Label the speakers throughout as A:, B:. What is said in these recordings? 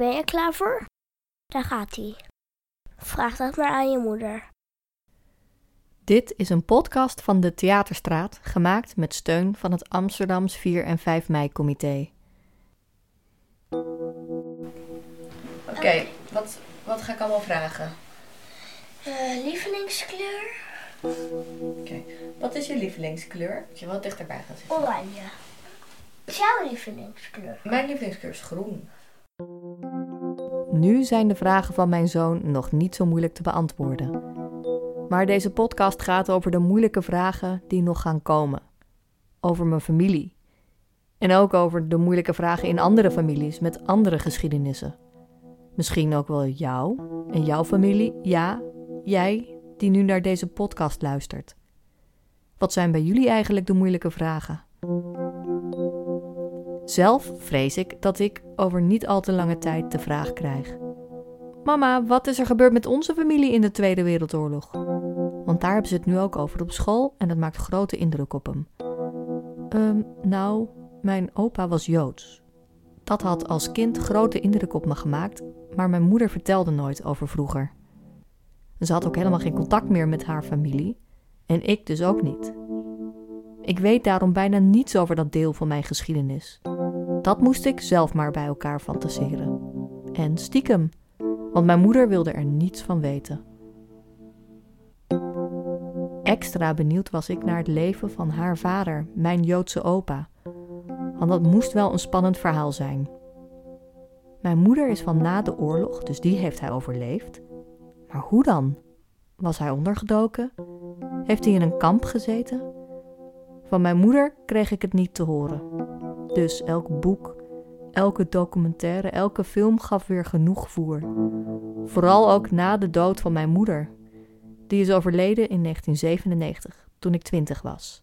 A: Ben je klaar voor? Daar gaat hij. Vraag dat maar aan je moeder.
B: Dit is een podcast van de Theaterstraat, gemaakt met steun van het Amsterdams 4 en 5 mei-comité. Oké, wat, wat ga ik allemaal vragen?
A: Uh, lievelingskleur?
B: Oké, wat is je lievelingskleur? Moet je wat dichterbij gaan zitten.
A: Oranje. Wat is jouw lievelingskleur?
B: Mijn lievelingskleur is groen. Nu zijn de vragen van mijn zoon nog niet zo moeilijk te beantwoorden. Maar deze podcast gaat over de moeilijke vragen die nog gaan komen. Over mijn familie. En ook over de moeilijke vragen in andere families met andere geschiedenissen. Misschien ook wel jou en jouw familie. Ja, jij die nu naar deze podcast luistert. Wat zijn bij jullie eigenlijk de moeilijke vragen? Zelf vrees ik dat ik over niet al te lange tijd de vraag krijg: Mama, wat is er gebeurd met onze familie in de Tweede Wereldoorlog? Want daar hebben ze het nu ook over op school en dat maakt grote indruk op hem. Um, nou, mijn opa was Joods. Dat had als kind grote indruk op me gemaakt, maar mijn moeder vertelde nooit over vroeger. Ze had ook helemaal geen contact meer met haar familie en ik dus ook niet. Ik weet daarom bijna niets over dat deel van mijn geschiedenis. Dat moest ik zelf maar bij elkaar fantaseren. En stiekem, want mijn moeder wilde er niets van weten. Extra benieuwd was ik naar het leven van haar vader, mijn Joodse opa. Want dat moest wel een spannend verhaal zijn. Mijn moeder is van na de oorlog, dus die heeft hij overleefd. Maar hoe dan? Was hij ondergedoken? Heeft hij in een kamp gezeten? Van mijn moeder kreeg ik het niet te horen. Dus elk boek, elke documentaire, elke film gaf weer genoeg voer. Vooral ook na de dood van mijn moeder. Die is overleden in 1997, toen ik twintig was.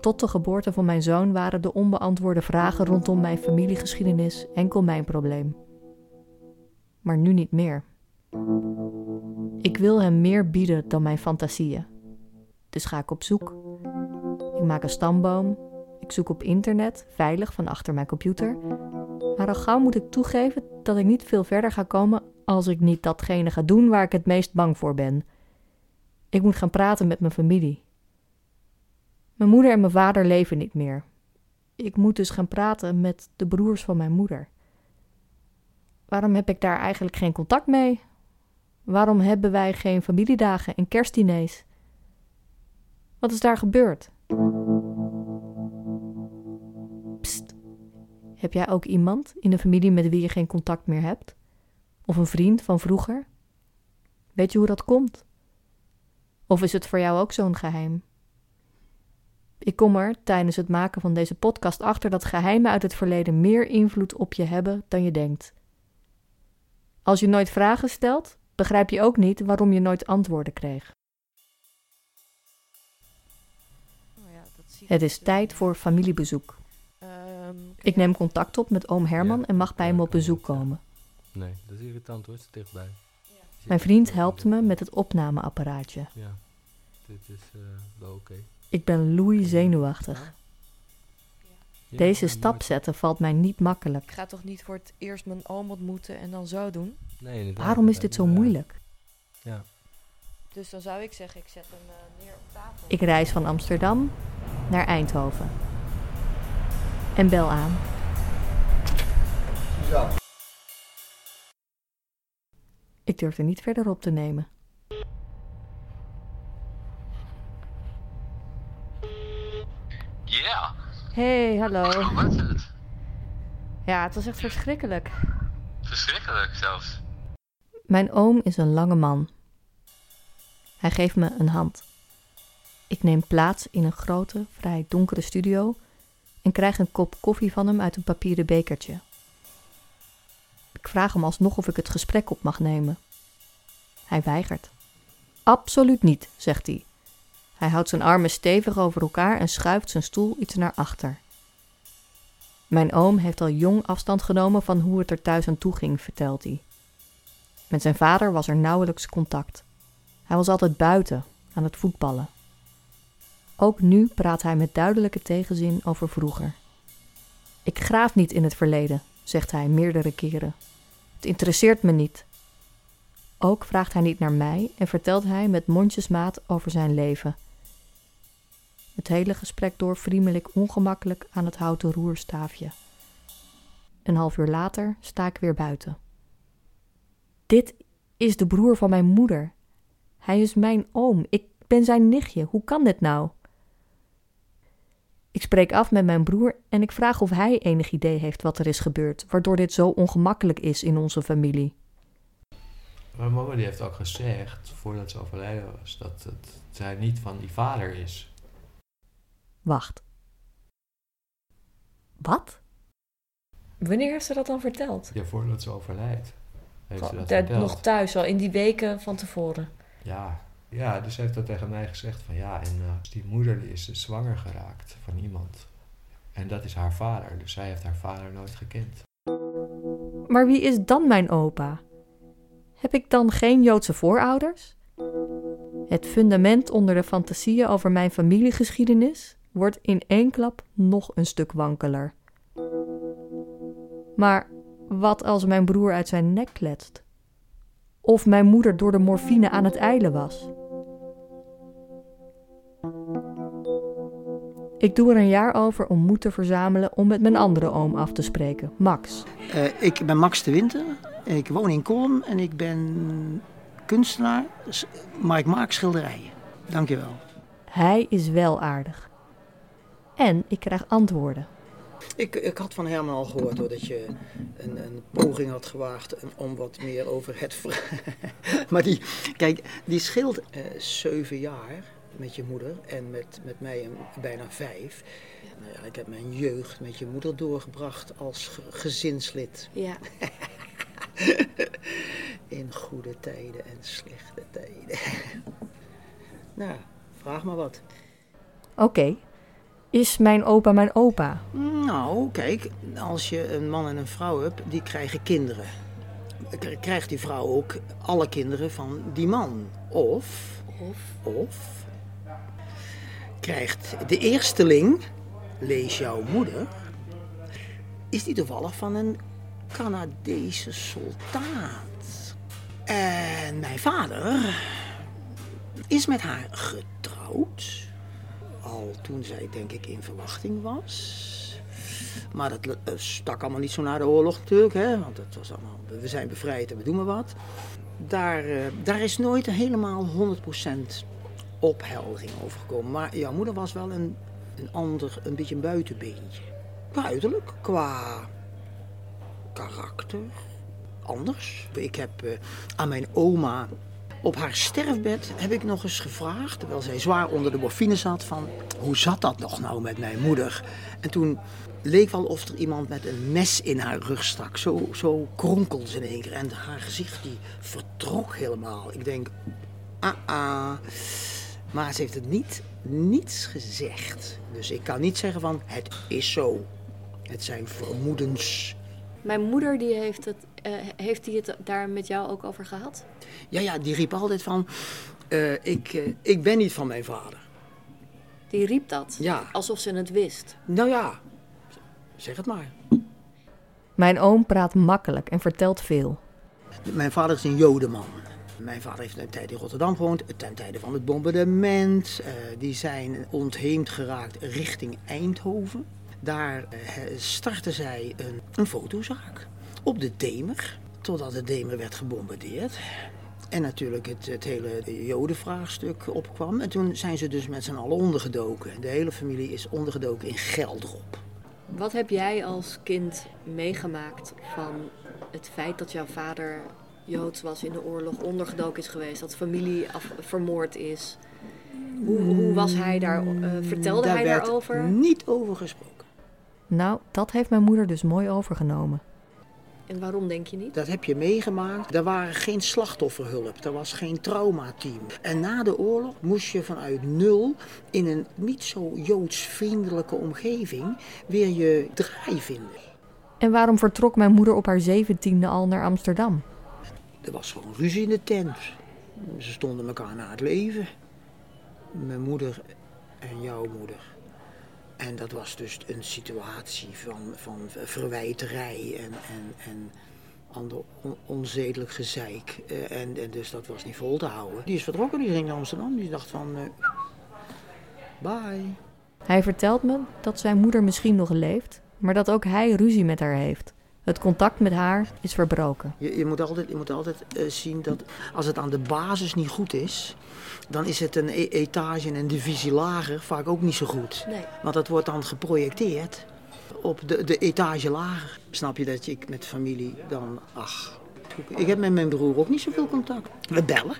B: Tot de geboorte van mijn zoon waren de onbeantwoorde vragen rondom mijn familiegeschiedenis enkel mijn probleem. Maar nu niet meer. Ik wil hem meer bieden dan mijn fantasieën. Dus ga ik op zoek. Ik maak een stamboom. Ik zoek op internet, veilig van achter mijn computer. Maar al gauw moet ik toegeven dat ik niet veel verder ga komen als ik niet datgene ga doen waar ik het meest bang voor ben. Ik moet gaan praten met mijn familie. Mijn moeder en mijn vader leven niet meer. Ik moet dus gaan praten met de broers van mijn moeder. Waarom heb ik daar eigenlijk geen contact mee? Waarom hebben wij geen familiedagen en kerstdiners? Wat is daar gebeurd? Pst. Heb jij ook iemand in de familie met wie je geen contact meer hebt? Of een vriend van vroeger? Weet je hoe dat komt? Of is het voor jou ook zo'n geheim? Ik kom er tijdens het maken van deze podcast achter dat geheimen uit het verleden meer invloed op je hebben dan je denkt. Als je nooit vragen stelt, begrijp je ook niet waarom je nooit antwoorden kreeg. Het is tijd voor familiebezoek. Ik neem contact op met oom Herman en mag bij hem op bezoek komen.
C: Nee, dat is irritant hoor, het is dichtbij.
B: Mijn vriend helpt me met het opnameapparaatje.
C: Ja, dit is uh, wel oké.
B: Ik ben loei zenuwachtig. Deze stap zetten valt mij niet makkelijk.
D: Ik ga toch niet voor het eerst mijn oom ontmoeten en dan zo doen?
C: Nee, inderdaad.
B: Waarom is dit zo moeilijk?
C: Ja.
D: Dus dan zou ik zeggen, ik zet hem uh, neer op tafel.
B: Ik reis van Amsterdam naar Eindhoven. En bel aan.
C: Ja.
B: Ik durf er niet verder op te nemen.
E: Ja,
B: Hey, hallo.
E: hoe was het?
B: Ja, het was echt verschrikkelijk.
E: Verschrikkelijk zelfs.
B: Mijn oom is een lange man. Hij geeft me een hand. Ik neem plaats in een grote, vrij donkere studio en krijg een kop koffie van hem uit een papieren bekertje. Ik vraag hem alsnog of ik het gesprek op mag nemen. Hij weigert. Absoluut niet, zegt hij. Hij houdt zijn armen stevig over elkaar en schuift zijn stoel iets naar achter. Mijn oom heeft al jong afstand genomen van hoe het er thuis aan toe ging, vertelt hij. Met zijn vader was er nauwelijks contact. Hij was altijd buiten, aan het voetballen. Ook nu praat hij met duidelijke tegenzin over vroeger. Ik graaf niet in het verleden, zegt hij meerdere keren. Het interesseert me niet. Ook vraagt hij niet naar mij en vertelt hij met mondjesmaat over zijn leven. Het hele gesprek door friemel ik ongemakkelijk aan het houten roerstaafje. Een half uur later sta ik weer buiten. Dit is de broer van mijn moeder. Hij is mijn oom. Ik ben zijn nichtje. Hoe kan dit nou? Ik spreek af met mijn broer en ik vraag of hij enig idee heeft wat er is gebeurd, waardoor dit zo ongemakkelijk is in onze familie.
C: Mijn mama die heeft ook gezegd, voordat ze overleden was, dat het, zij niet van die vader is.
B: Wacht. Wat?
D: Wanneer heeft ze dat dan verteld?
C: Ja, voordat ze overlijdt. Heeft ze dat
D: nog thuis, al in die weken van tevoren.
C: Ja, ja, dus heeft dat tegen mij gezegd van ja, en eh, die moeder die is dus zwanger geraakt van iemand. En dat is haar vader, dus zij heeft haar vader nooit gekend.
B: Maar wie is dan mijn opa? Heb ik dan geen Joodse voorouders? Het fundament onder de fantasieën over mijn familiegeschiedenis wordt in één klap nog een stuk wankeler. Maar wat als mijn broer uit zijn nek kletst? Of mijn moeder door de morfine aan het eilen was? Ik doe er een jaar over om moed te verzamelen om met mijn andere oom af te spreken, Max.
F: Eh, ik ben Max de Winter. Ik woon in Kolm en ik ben kunstenaar, maar ik maak schilderijen. Dankjewel.
B: Hij is wel aardig. En ik krijg antwoorden.
F: Ik, ik had van Herman al gehoord hoor, dat je een, een poging had gewaagd om wat meer over het. maar die, kijk, die scheelt eh, zeven jaar met je moeder en met, met mij een, bijna vijf. Nou ja, ik heb mijn jeugd met je moeder doorgebracht als ge- gezinslid.
D: Ja.
F: In goede tijden en slechte tijden. nou, vraag maar wat.
B: Oké, is mijn opa mijn opa?
F: Nou, kijk, als je een man en een vrouw hebt, die krijgen kinderen. Krijgt die vrouw ook alle kinderen van die man? Of, of, of, krijgt de eersteling, lees jouw moeder, is die toevallig van een Canadese soldaat. En mijn vader is met haar getrouwd. Al toen zij, denk ik, in verwachting was. Maar dat eh, stak allemaal niet zo naar de oorlog natuurlijk, hè? want het was allemaal, we zijn bevrijd en we doen maar wat. Daar, eh, daar is nooit helemaal 100% opheldering over gekomen. Maar jouw moeder was wel een, een ander, een beetje een buitenbeentje. Qua qua karakter, anders. Ik heb eh, aan mijn oma op haar sterfbed heb ik nog eens gevraagd, terwijl zij zwaar onder de morfine zat, van hoe zat dat nog nou met mijn moeder? En toen leek wel of er iemand met een mes in haar rug stak. Zo, zo kronkelde ze in één keer en haar gezicht die vertrok helemaal. Ik denk, ah ah. Maar ze heeft het niet, niets gezegd. Dus ik kan niet zeggen van het is zo. Het zijn vermoedens.
D: Mijn moeder die heeft, het, eh, heeft die het daar met jou ook over gehad?
F: Ja, ja, die riep altijd van, eh, ik, eh, ik ben niet van mijn vader.
D: Die riep dat.
F: Ja.
D: Alsof ze het wist.
F: Nou ja, zeg het maar.
B: Mijn oom praat makkelijk en vertelt veel.
F: Mijn vader is een jodenman. Mijn vader heeft een tijd in Rotterdam gewoond, ten tijde van het bombardement. Eh, die zijn ontheemd geraakt richting Eindhoven. Daar startte zij een, een fotozaak op de Demer, totdat de Demer werd gebombardeerd. En natuurlijk het, het hele jodenvraagstuk opkwam. En toen zijn ze dus met z'n allen ondergedoken. De hele familie is ondergedoken in Geldrop.
D: Wat heb jij als kind meegemaakt van het feit dat jouw vader Joods was in de oorlog, ondergedoken is geweest, dat familie af, vermoord is? Hoe, hoe was hij daar? eh, vertelde
F: Daar
D: hij
F: werd
D: daarover?
F: niet over gesproken.
B: Nou, dat heeft mijn moeder dus mooi overgenomen.
D: En waarom denk je niet?
F: Dat heb je meegemaakt. Er waren geen slachtofferhulp, er was geen traumateam. En na de oorlog moest je vanuit nul in een niet zo joodsvriendelijke omgeving weer je draai vinden.
B: En waarom vertrok mijn moeder op haar zeventiende al naar Amsterdam?
F: Er was gewoon ruzie in de tent. Ze stonden elkaar na het leven. Mijn moeder en jouw moeder. En dat was dus een situatie van, van verwijterij en, en, en ander on- onzedelijk gezeik. Eh, en, en dus dat was niet vol te houden. Die is vertrokken, die ging naar Amsterdam. Die dacht van, eh, bye.
B: Hij vertelt me dat zijn moeder misschien nog leeft, maar dat ook hij ruzie met haar heeft. Het contact met haar is verbroken.
F: Je, je moet altijd, je moet altijd eh, zien dat als het aan de basis niet goed is, dan is het een e- etage en een divisie lager vaak ook niet zo goed.
D: Nee.
F: Want dat wordt dan geprojecteerd op de, de etage lager. Snap je dat ik met familie dan, ach. Ik heb met mijn broer ook niet zoveel contact. We bellen.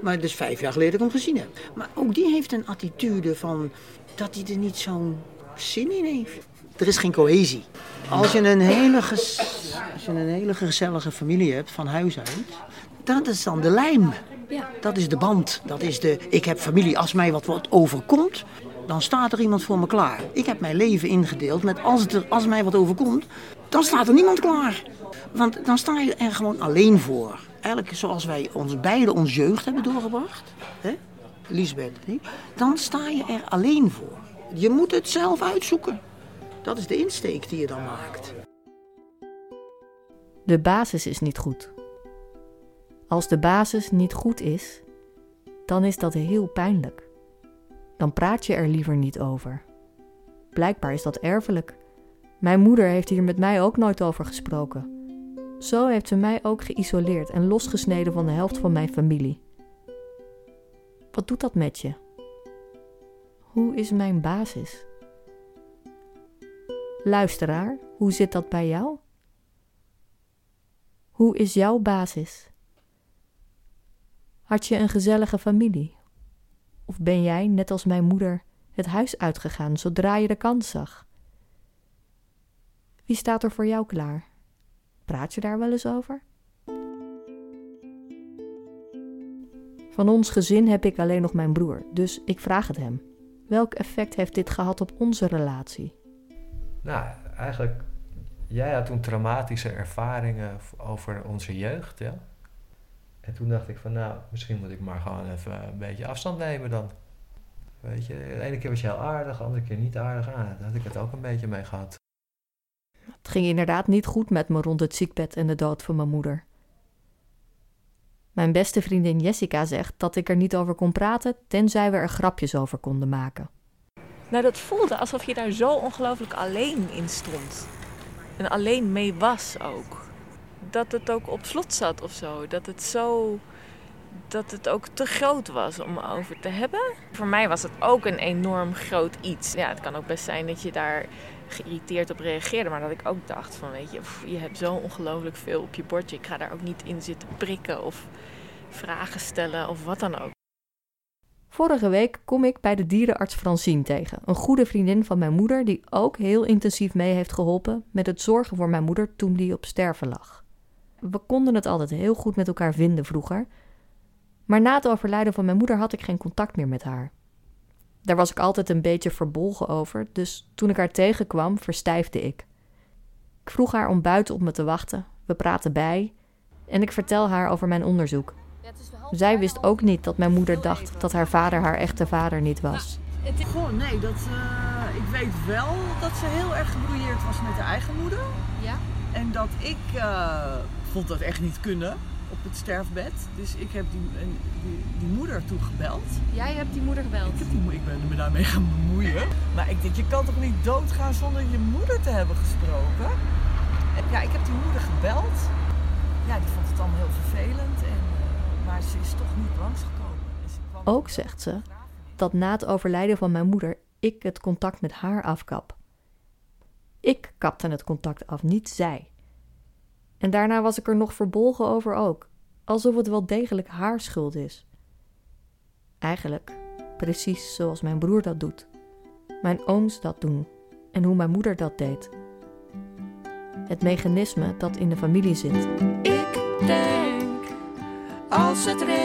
F: Maar het is vijf jaar geleden dat ik hem gezien heb. Maar ook die heeft een attitude van dat hij er niet zo'n zin in heeft. Er is geen cohesie. Als je een hele, ges- als je een hele gezellige familie hebt van huis uit, dat is dan de lijm.
D: Ja.
F: Dat is de band. Dat is de, ik heb familie, als mij wat, wat overkomt, dan staat er iemand voor me klaar. Ik heb mijn leven ingedeeld met als, het er, als mij wat overkomt, dan staat er niemand klaar. Want dan sta je er gewoon alleen voor. Eigenlijk zoals wij ons beiden ons jeugd hebben doorgebracht. Hè? Lisbeth. Dan sta je er alleen voor. Je moet het zelf uitzoeken. Dat is de insteek die je dan maakt.
B: De basis is niet goed. Als de basis niet goed is, dan is dat heel pijnlijk. Dan praat je er liever niet over. Blijkbaar is dat erfelijk. Mijn moeder heeft hier met mij ook nooit over gesproken. Zo heeft ze mij ook geïsoleerd en losgesneden van de helft van mijn familie. Wat doet dat met je? Hoe is mijn basis? Luisteraar, hoe zit dat bij jou? Hoe is jouw basis? Had je een gezellige familie? Of ben jij, net als mijn moeder, het huis uitgegaan zodra je de kans zag? Wie staat er voor jou klaar? Praat je daar wel eens over? Van ons gezin heb ik alleen nog mijn broer, dus ik vraag het hem. Welk effect heeft dit gehad op onze relatie?
C: Nou, eigenlijk, jij had toen traumatische ervaringen over onze jeugd, ja. En toen dacht ik van, nou, misschien moet ik maar gewoon even een beetje afstand nemen dan. Weet je, de ene keer was je heel aardig, de andere keer niet aardig. Ah, daar had ik het ook een beetje mee gehad.
B: Het ging inderdaad niet goed met me rond het ziekbed en de dood van mijn moeder. Mijn beste vriendin Jessica zegt dat ik er niet over kon praten, tenzij we er grapjes over konden maken.
G: Nou, dat voelde alsof je daar zo ongelooflijk alleen in stond. En alleen mee was ook. Dat het ook op slot zat of zo. Dat het zo. Dat het ook te groot was om over te hebben. Voor mij was het ook een enorm groot iets. Ja, het kan ook best zijn dat je daar geïrriteerd op reageerde. Maar dat ik ook dacht van, weet je, je hebt zo ongelooflijk veel op je bordje. Ik ga daar ook niet in zitten prikken of vragen stellen of wat dan ook.
B: Vorige week kom ik bij de dierenarts Francine tegen, een goede vriendin van mijn moeder die ook heel intensief mee heeft geholpen met het zorgen voor mijn moeder toen die op sterven lag. We konden het altijd heel goed met elkaar vinden vroeger, maar na het overlijden van mijn moeder had ik geen contact meer met haar. Daar was ik altijd een beetje verbolgen over, dus toen ik haar tegenkwam, verstijfde ik. Ik vroeg haar om buiten op me te wachten, we praten bij en ik vertel haar over mijn onderzoek. Zij wist ook niet dat mijn moeder dacht dat haar vader haar echte vader niet was.
H: Goh, nee, dat, eh, ik weet wel dat ze heel erg gebrouilleerd was met haar eigen moeder.
I: Ja?
H: En dat ik eh, vond dat echt niet kunnen op het sterfbed. Dus ik heb die, die, die moeder toen gebeld.
I: Jij hebt die moeder gebeld.
H: Ik, heb die, mo- ik ben me daarmee gaan bemoeien. Maar ik denk, je kan toch niet doodgaan zonder je moeder te hebben gesproken? En ja, ik heb die moeder gebeld. Ja, die vond het allemaal heel vervelend. En, maar ze is toch niet langsgekomen.
B: Ook zegt ze dat na het overlijden van mijn moeder ik het contact met haar afkap. Ik kapte het contact af, niet zij. En daarna was ik er nog verbolgen over ook, alsof het wel degelijk haar schuld is. Eigenlijk precies zoals mijn broer dat doet, mijn ooms dat doen en hoe mijn moeder dat deed. Het mechanisme dat in de familie zit.
J: Ik denk, als het regent,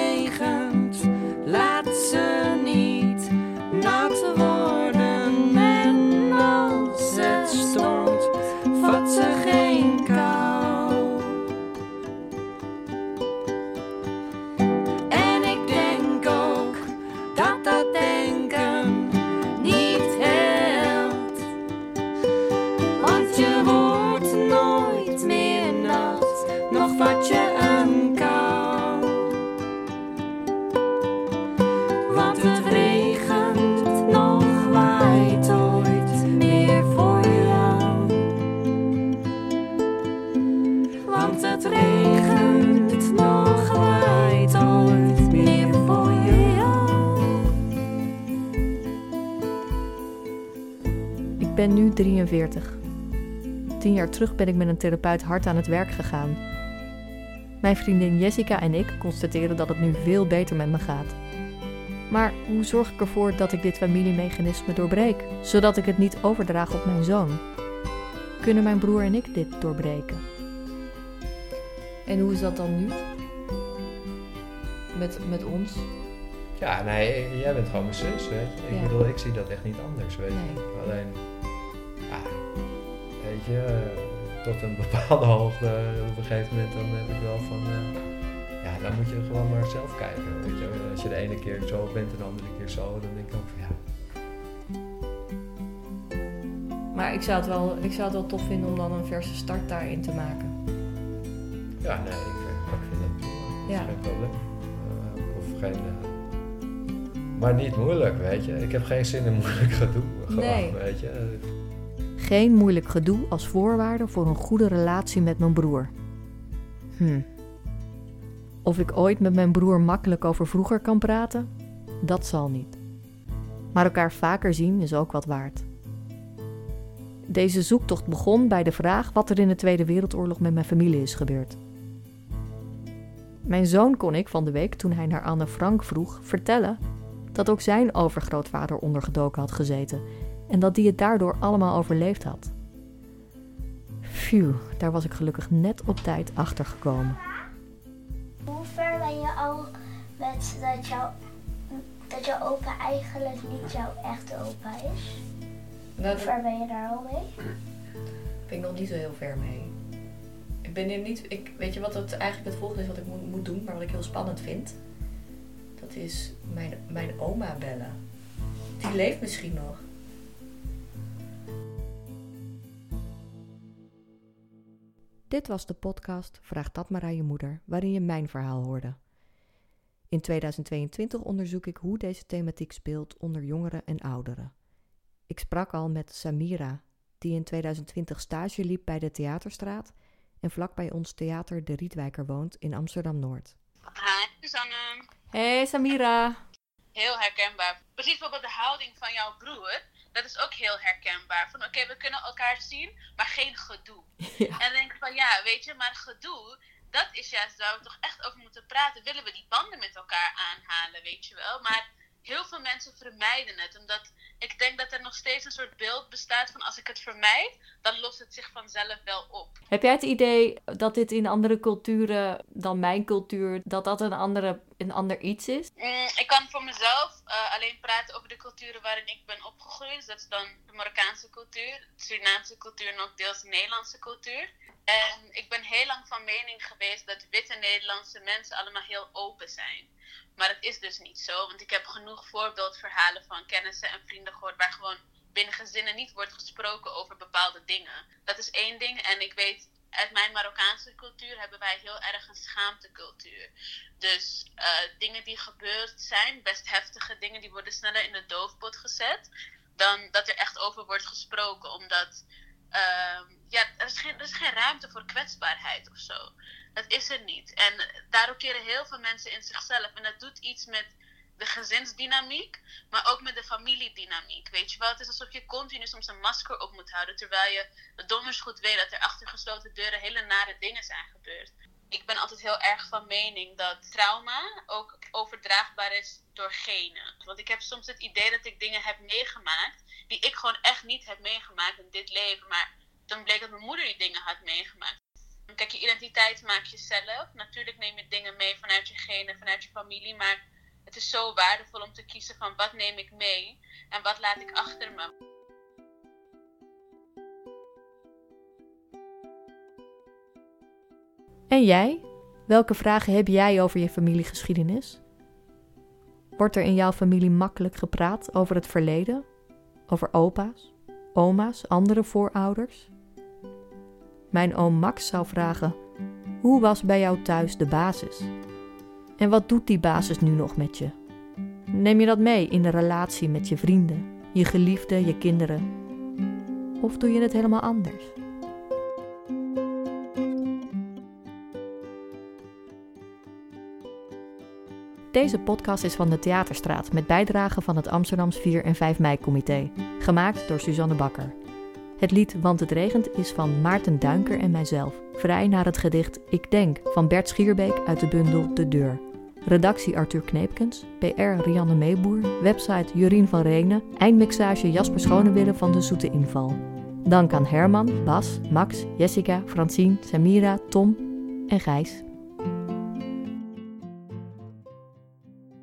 B: Tien jaar terug ben ik met een therapeut hard aan het werk gegaan. Mijn vriendin Jessica en ik constateren dat het nu veel beter met me gaat. Maar hoe zorg ik ervoor dat ik dit familiemechanisme doorbreek, zodat ik het niet overdraag op mijn zoon? Kunnen mijn broer en ik dit doorbreken? En hoe is dat dan nu? Met, met ons?
C: Ja, nee, jij bent gewoon mijn zus, weet je. Ik bedoel, ik zie dat echt niet anders, weet je. Alleen, weet je, eh, tot een bepaalde hoogte, op een gegeven moment dan heb ik wel van, eh, ja, dan moet je gewoon maar zelf kijken, weet je. Als je de ene keer zo bent en de andere keer zo, dan denk ik ook van, ja,
B: Maar ik zou, het wel, ik zou het wel tof vinden om dan een verse start daarin te maken.
C: ja, nee, ik, vind- ik vind dat prima.
B: Ja.
C: geen probleem. Eh, of geen, maar niet moeilijk, weet je. Ik heb geen zin in moeilijk gedoe, gewoon,
B: Nee.
C: weet je.
B: Geen moeilijk gedoe als voorwaarde voor een goede relatie met mijn broer. Hm. Of ik ooit met mijn broer makkelijk over vroeger kan praten? Dat zal niet. Maar elkaar vaker zien is ook wat waard. Deze zoektocht begon bij de vraag wat er in de Tweede Wereldoorlog met mijn familie is gebeurd. Mijn zoon kon ik van de week, toen hij naar Anne Frank vroeg, vertellen dat ook zijn overgrootvader ondergedoken had gezeten en dat die het daardoor allemaal overleefd had. Phew, daar was ik gelukkig net op tijd achter gekomen.
A: Hoe ver ben je al met dat jouw, dat jouw opa eigenlijk niet jouw echte opa is? Hoe ver ben je daar al mee?
B: ben ik nog niet zo heel ver mee. Ik ben hier niet. Ik, weet je wat het eigenlijk het volgende is wat ik moet, moet doen, maar wat ik heel spannend vind? Dat is mijn, mijn oma bellen. Die leeft misschien nog. Dit was de podcast Vraag dat maar aan je moeder, waarin je mijn verhaal hoorde. In 2022 onderzoek ik hoe deze thematiek speelt onder jongeren en ouderen. Ik sprak al met Samira, die in 2020 stage liep bij de Theaterstraat en vlakbij ons theater De Rietwijker woont in Amsterdam-Noord.
I: Hi, Susanne.
B: Hey Samira!
I: Heel herkenbaar. Precies bijvoorbeeld de houding van jouw broer. Dat is ook heel herkenbaar. Van oké, we kunnen elkaar zien, maar geen gedoe.
B: Ja.
I: En dan denk ik van ja, weet je, maar gedoe, dat is juist waar we toch echt over moeten praten. Willen we die banden met elkaar aanhalen, weet je wel? Maar heel veel mensen vermijden het. Omdat ik denk dat er nog steeds een soort beeld bestaat van als ik het vermijd, dan lost het zich vanzelf wel op.
B: Heb jij het idee dat dit in andere culturen dan mijn cultuur, dat dat een, andere, een ander iets is?
I: Mm, ik kan voor mezelf eh, alleen praten over de culturen waarin ik ben opgegroeid. Dus dat is dan de Marokkaanse cultuur, de Surinaamse cultuur en ook deels de Nederlandse cultuur. En ik ben heel lang van mening geweest dat witte Nederlandse mensen allemaal heel open zijn. Maar het is dus niet zo, want ik heb genoeg voorbeeldverhalen van kennissen en vrienden gehoord waar gewoon binnen gezinnen niet wordt gesproken over bepaalde dingen. Dat is één ding. En ik weet, uit mijn Marokkaanse cultuur hebben wij heel erg een schaamtecultuur. Dus eh, dingen die gebeurd zijn, best heftige dingen, die worden sneller in de doofpot gezet. Dan dat er echt over wordt gesproken. Omdat ehm, ja, er, is geen, er is geen ruimte voor kwetsbaarheid of zo. Dat is er niet. En daardoor keren heel veel mensen in zichzelf. En dat doet iets met de gezinsdynamiek, maar ook met de familiedynamiek. Weet je wel, het is alsof je continu soms een masker op moet houden, terwijl je donders goed weet dat er achter gesloten deuren hele nare dingen zijn gebeurd. Ik ben altijd heel erg van mening dat trauma ook overdraagbaar is door genen. Want ik heb soms het idee dat ik dingen heb meegemaakt die ik gewoon echt niet heb meegemaakt in dit leven, maar dan bleek dat mijn moeder die dingen had meegemaakt. Kijk, je identiteit maak je zelf. Natuurlijk neem je dingen mee vanuit je genen, vanuit je familie, maar is zo waardevol om te kiezen van wat neem ik mee en wat laat ik achter me.
B: En jij? Welke vragen heb jij over je familiegeschiedenis? Wordt er in jouw familie makkelijk gepraat over het verleden? Over opa's, oma's, andere voorouders? Mijn oom Max zou vragen: Hoe was bij jou thuis de basis? En wat doet die basis nu nog met je? Neem je dat mee in de relatie met je vrienden, je geliefden, je kinderen? Of doe je het helemaal anders? Deze podcast is van de Theaterstraat met bijdrage van het Amsterdams 4 en 5 mei-comité, gemaakt door Suzanne Bakker. Het lied Want het regent is van Maarten Duinker en mijzelf, vrij naar het gedicht Ik denk van Bert Schierbeek uit de bundel De Deur. Redactie Arthur Kneepkens, PR Rianne Meeboer, website Jurien van Renen, eindmixage Jasper Schonewille van De Zoete Inval. Dank aan Herman, Bas, Max, Jessica, Francine, Samira, Tom en Gijs.